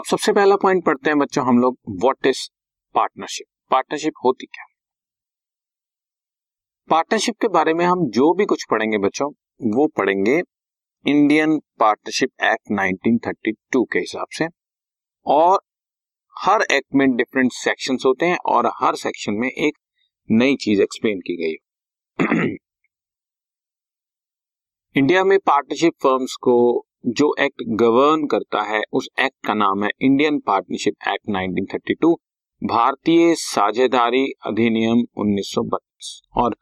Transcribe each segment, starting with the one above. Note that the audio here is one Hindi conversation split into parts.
अब सबसे पहला पॉइंट पढ़ते हैं बच्चों हम लोग व्हाट इज़ पार्टनरशिप पार्टनरशिप होती क्या? पार्टनरशिप के बारे में हम जो भी कुछ पढ़ेंगे बच्चों, वो पढ़ेंगे इंडियन पार्टनरशिप एक्ट 1932 के हिसाब से। और हर एक्ट में डिफरेंट सेक्शन होते हैं और हर सेक्शन में एक नई चीज़ एक्सप्लेन की गई इंडिया में पार्टनरशिप फर्म्स को जो एक्ट गवर्न करता है, उस एक्ट का नाम है इंडियन पार्टनरशिप एक्ट 1932 भारतीय साझेदारी अधिनियम 1932 और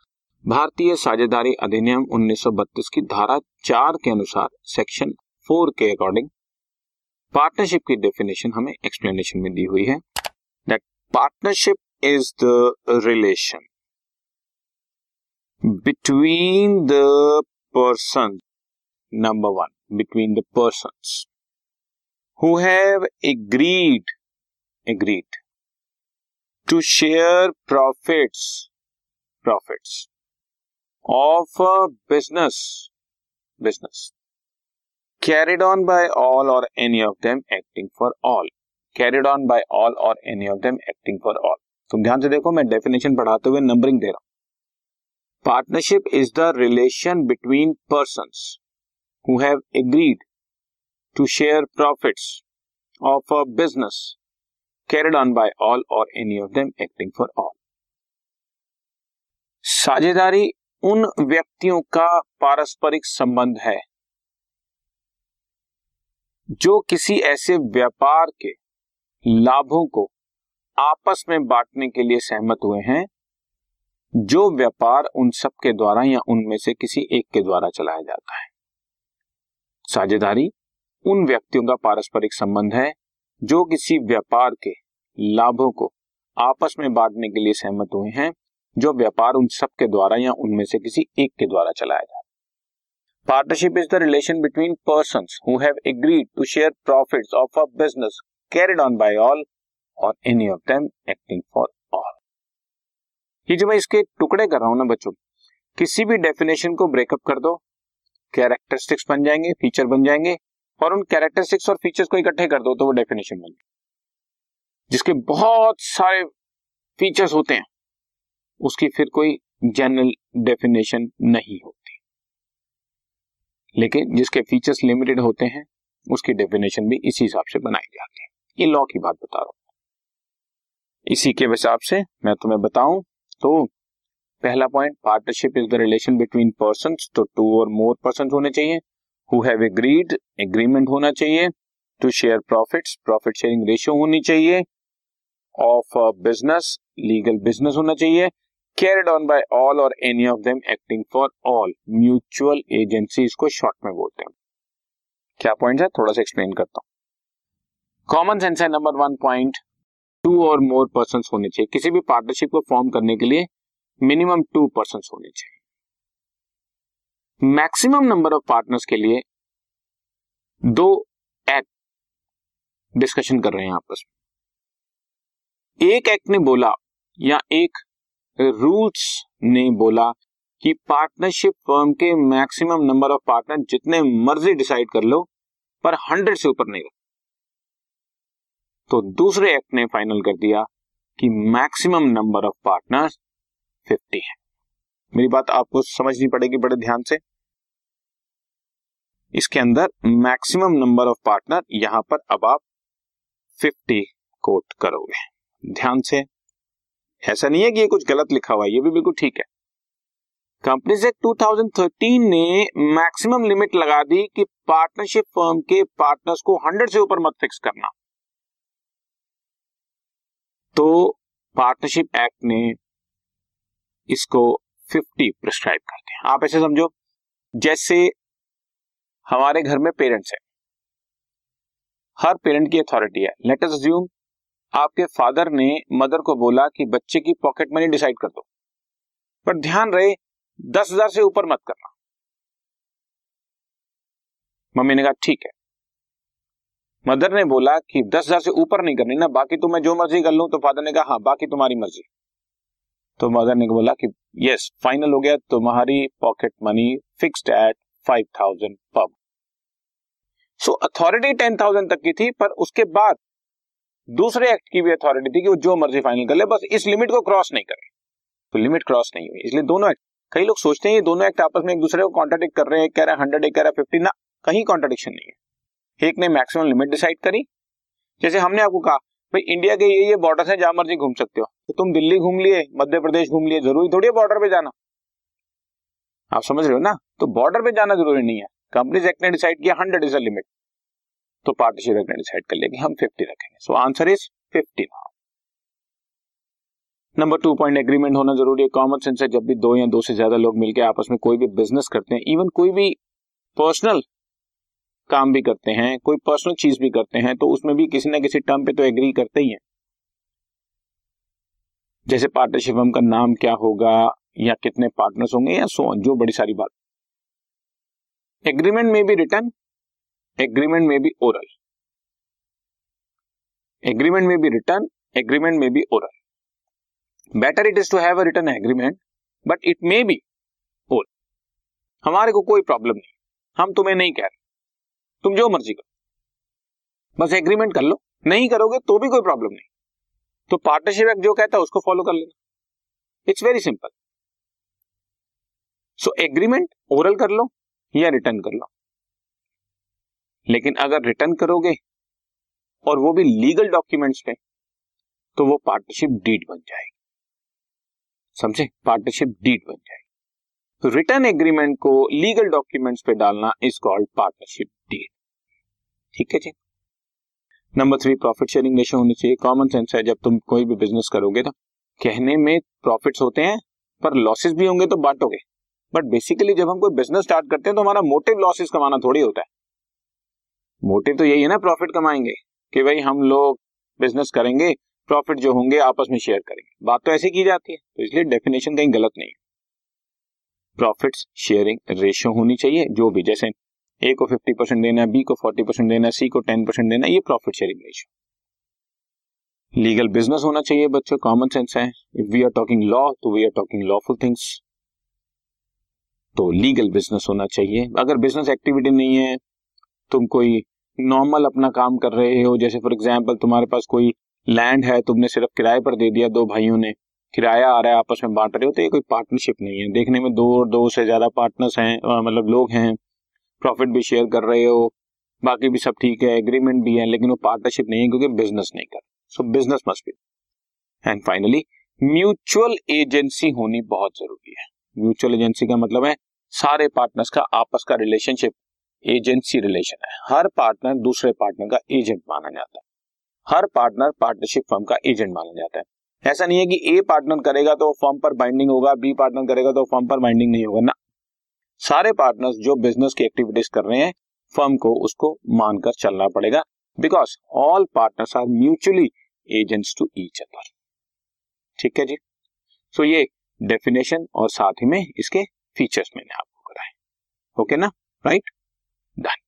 भारतीय साझेदारी अधिनियम 1932 की धारा चार के अनुसार सेक्शन फोर के अकॉर्डिंग पार्टनरशिप की डेफिनेशन हमें एक्सप्लेनेशन में दी हुई है। That partnership is the relation between the person number one between the person who have agreed agreed to share profits profits of a business business carried on by all or any of them acting for all carried on by all or any of them acting for all तुम ध्यान से देखो, मैं डेफिनेशन पढ़ाते हुए नंबरिंग दे रहा हूँ। Partnership is the relation between person who have agreed to share profits of a business carried on by all or any of them acting for all. साझेदारी उन व्यक्तियों का पारस्परिक संबंध है जो किसी ऐसे व्यापार के लाभों को आपस में बांटने के लिए सहमत हुए हैं, जो व्यापार उन सब के द्वारा या उनमें से किसी एक के द्वारा चलाया जाता है साझेदारी उन व्यक्तियों का पारस्परिक संबंध है जो किसी व्यापार के लाभों को आपस में बांटने के लिए सहमत हुए हैं, जो व्यापार उन सब के द्वारा या उनमें से किसी एक के द्वारा चलाया जाए partnership is the relation between person have agreed to share profits of a business carried on by all or any of them acting for all ये जो मैं इसके टुकड़े कर रहा हूँ ना बच्चों, किसी भी डेफिनेशन को ब्रेकअप कर दो कैरेक्टरिस्टिक्स बन जाएँगे फीचर बन जाएँगे, और उन कैरेक्टरिस्टिक्स और फीचर्स को इकट्ठे कर दो तो वो डेफिनेशन बन जिसके बहुत सारे फीचर्स होते हैं, उसकी फिर कोई जनरल डेफिनेशन नहीं होती। लेकिन जिसके फीचर्स लिमिटेड होते हैं, उसकी डेफिनेशन भी इसी हिसाब से बनाई जाती है। ये लॉ की बात बता रहा हूँ। इसी के हिसाब से मैं तुम्हें बताऊँ तो पहला point partnership is the relation between person तो टू और मोर पर्सन होने चाहिए। हु हैव एग्रीड एग्रीमेंट होना चाहिए। To share profits profit sharing ratio होनी चाहिए। ऑफ़ बिज़नेस लीगल बिज़नेस होना चाहिए। Carried on by all or any of them acting for all mutual agency इसको शॉर्ट में बोलते हैं। क्या पॉइंट है? थोड़ा सा एक्सप्लेन करता हूँ। कॉमन सेंस है number one point two or more person होने चाहिए। किसी भी पार्टनरशिप को फॉर्म करने के लिए मिनिमम टू पर्सन होने चाहिए। मैक्सिमम नंबर ऑफ़ पार्टनर्स के लिए दो एक्ट डिस्कशन कर रहे हैं आपस में। एक एक्ट ने बोला या एक रूल्स ने बोला कि पार्टनरशिप फर्म के मैक्सिमम नंबर ऑफ़ पार्टनर जितने मर्ज़ी डिसाइड कर लो, पर हंड्रेड से ऊपर नहीं तो दूसरे एक्ट ने फाइनल कर दिया कि maximum number of partners fifty है। मेरी बात आपको समझनी पड़ेगी बड़े ध्यान से। इसके अंदर मैक्सिमम नंबर ऑफ़ पार्टनर यहाँ पर अब आप फिफ्टी कोट करोगे। ध्यान से। ऐसा नहीं है कि ये कुछ गलत लिखा हुआ है, ये भी बिल्कुल ठीक है। कंपनीज़ एक्ट 2013 ने मैक्सिमम लिमिट लगा दी कि पार्टनरशिप फर्म के पार्टनर्स को 100 से ऊपर मत फिक्स करना। तो पार्टनरशिप एक्ट ने इसको 50 प्रिस्क्राइब करते हैं। आप ऐसे समझो, जैसे हमारे घर में पेरेंट्स है। हर पेरेंट की अथॉरिटी है। लेट अस अज्यूम आपके फादर ने मदर को बोला कि बच्चे की पॉकेट मनी डिसाइड कर दो। पर ध्यान रहे, दस हज़ार से ऊपर मत करना। मम्मी ने कहा, ठीक है। मदर ने बोला कि दस हज़ार से ऊपर नहीं करनी ना, बाकी तो मैं जो मर्ज़ी कर लूँ तो फादर ने कहा हाँ बाकी तुम्हारी मर्ज़ी। तो मदर ने बोला कि यस फाइनल हो गया तुम्हारी pocket money fixed at five thousand पर सो अथॉरिटी टेन थाउज़ेंड तक की थी, पर उसके बाद दूसरे एक्ट की भी अथॉरिटी थी कि वो जो मर्ज़ी फाइनल कर ले, बस इस लिमिट को क्रॉस नहीं करे। तो लिमिट क्रॉस नहीं हुई, इसलिए दोनों एक्ट कई लोग सोचते हैं ये दोनों एक्ट आपस में एक दूसरे को कॉन्ट्राडिक्ट कर रहे हैं कह रहे हैं हंड्रेड एक कह रहा है फिफ्टी ना, कहीं कॉन्ट्राडिक्शन नहीं है। एक ने मैक्सिमम लिमिट डिसाइड करी, जैसे हमने आपको कहा भाई इंडिया के ये ये बॉर्डर है जहाँ मर्ज़ी घूम सकते हो। तो तुम दिल्ली घूम लिए, मध्य प्रदेश घूम लिए, ज़रूरी थोड़ी है बॉर्डर पे जाना। आप समझ रहे हो ना? तो बॉर्डर पे जाना ज़रूरी नहीं है। कंपनीज़ एक्ट ने डिसाइड किया हंड्रेड इज़ अ लिमिट तो पार्टनरशिप एक्ट ने डिसाइड कर कि हम फिफ्टी रखेंगे। So answer is fifty now number two point agreement होना ज़रूरी है। कॉमन सेंस है, जब भी दो या दो से ज़्यादा लोग मिलकर आपस में कोई भी बिज़नेस करते हैं इवन कोई भी पर्सनल काम भी करते हैं, कोई पर्सनल चीज़ भी करते हैं तो उसमें भी किसी ना किसी टर्म पे तो एग्री करते ही हैं। जैसे पार्टनरशिप का नाम क्या होगा, या कितने पार्टनर्स होंगे, या सो जो बड़ी सारी बात। एग्रीमेंट में भी रिटर्न एग्रीमेंट में भी ओरल एग्रीमेंट में भी रिटर्न एग्रीमेंट में भी oral better it is to have a written agreement but it may be oral हमारे को कोई प्रॉब्लम नहीं। हम तुम्हें नहीं कह रहे। तुम जो मर्ज़ी करो। बस एग्रीमेंट कर लो। नहीं करोगे तो भी कोई प्रॉब्लम नहीं। तो पार्टनरशिप एक्ट जो कहता है उसको फॉलो कर लेना। It's very simple so agreement oral कर लो या रिटर्न कर लो। लेकिन अगर रिटर्न करोगे और वो भी लीगल डॉक्यूमेंट्स पे तो वो पार्टनरशिप डीड बन जाएगी। समझे? पार्टनरशिप डीड बन जाएगी। तो रिटर्न एग्रीमेंट को लीगल डॉक्यूमेंट्स पे डालना इज़ कॉल्ड पार्टनरशिप डीड ठीक है जी? Number three profit sharing ratio होनी चाहिए। कॉमन सेंस है, जब तुम कोई भी बिज़नेस करोगे तो। कहने में प्रॉफिट्स होते हैं, पर लॉसेस भी होंगे तो बांटोगे। बट बेसिकली जब हम कोई बिज़नेस स्टार्ट करते हैं तो हमारा मोटिव लॉसेस कमाना थोड़ी होता है। मोटिव तो यही है ना प्रॉफिट कमाएँगे। कि भाई हम लोग बिज़नेस करेंगे प्रॉफिट जो होंगे, आपस में शेयर करेंगे। बात तो ऐसी की जाती है। तो इसलिए डेफिनेशन कहीं गलत नहीं है। प्रॉफिट शेयरिंग रेशियो होनी चाहिए, जो भी, जैसे ए को फिफ्टी परसेंट देना बी को फोर्टी परसेंट देना सी को टेन परसेंट देना ये profit sharing ratio legal business होना चाहिए, बच्चों कॉमन सेंस है। If we are talking law तो we are talking lawful things तो लीगल बिज़नेस होना चाहिए। अगर बिज़नेस एक्टिविटी नहीं है, तुम कोई नॉर्मल अपना काम कर रहे हो, जैसे फॉर एग्ज़ाम्पल तुम्हारे पास कोई लैंड है, तुमने सिर्फ़ किराए पर दे दिया दो भाइयों ने किराया आ रहा है आपस में बांट रहे हो तो ये कोई पार्टनरशिप नहीं है। देखने में दो और दो से ज़्यादा पार्टनर्स हैं मतलब लोग हैं प्रॉफिट भी शेयर कर रहे हो, बाकी भी सब ठीक है एग्रीमेंट भी है, लेकिन वो पार्टनरशिप नहीं है क्योंकि बिज़नेस नहीं कर so business must be and finally mutual agency होनी बहुत ज़रूरी है। म्यूचुअल एजेंसी का मतलब है सारे पार्टनर्स का, आपस का रिलेशनशिप एजेंसी रिलेशन है। हर पार्टनर दूसरे पार्टनर का एजेंट माना जाता है। हर पार्टनर पार्टनरशिप फर्म का एजेंट माना जाता है। ऐसा नहीं है कि ए पार्टनर करेगा तो फर्म पर बाइंडिंग होगा बी पार्टनर करेगा तो फर्म पर बाइंडिंग नहीं होगा। ना। सारे पार्टनर्स जो बिज़नेस की एक्टिविटीज़ कर रहे हैं फर्म को उसको मानकर चलना पड़ेगा because all partners are mutually agents to each other ठीक है जी? सो so ये डेफिनेशन और साथ ही में इसके फीचर्स मैंने आपको कराए। ओके ना? Right done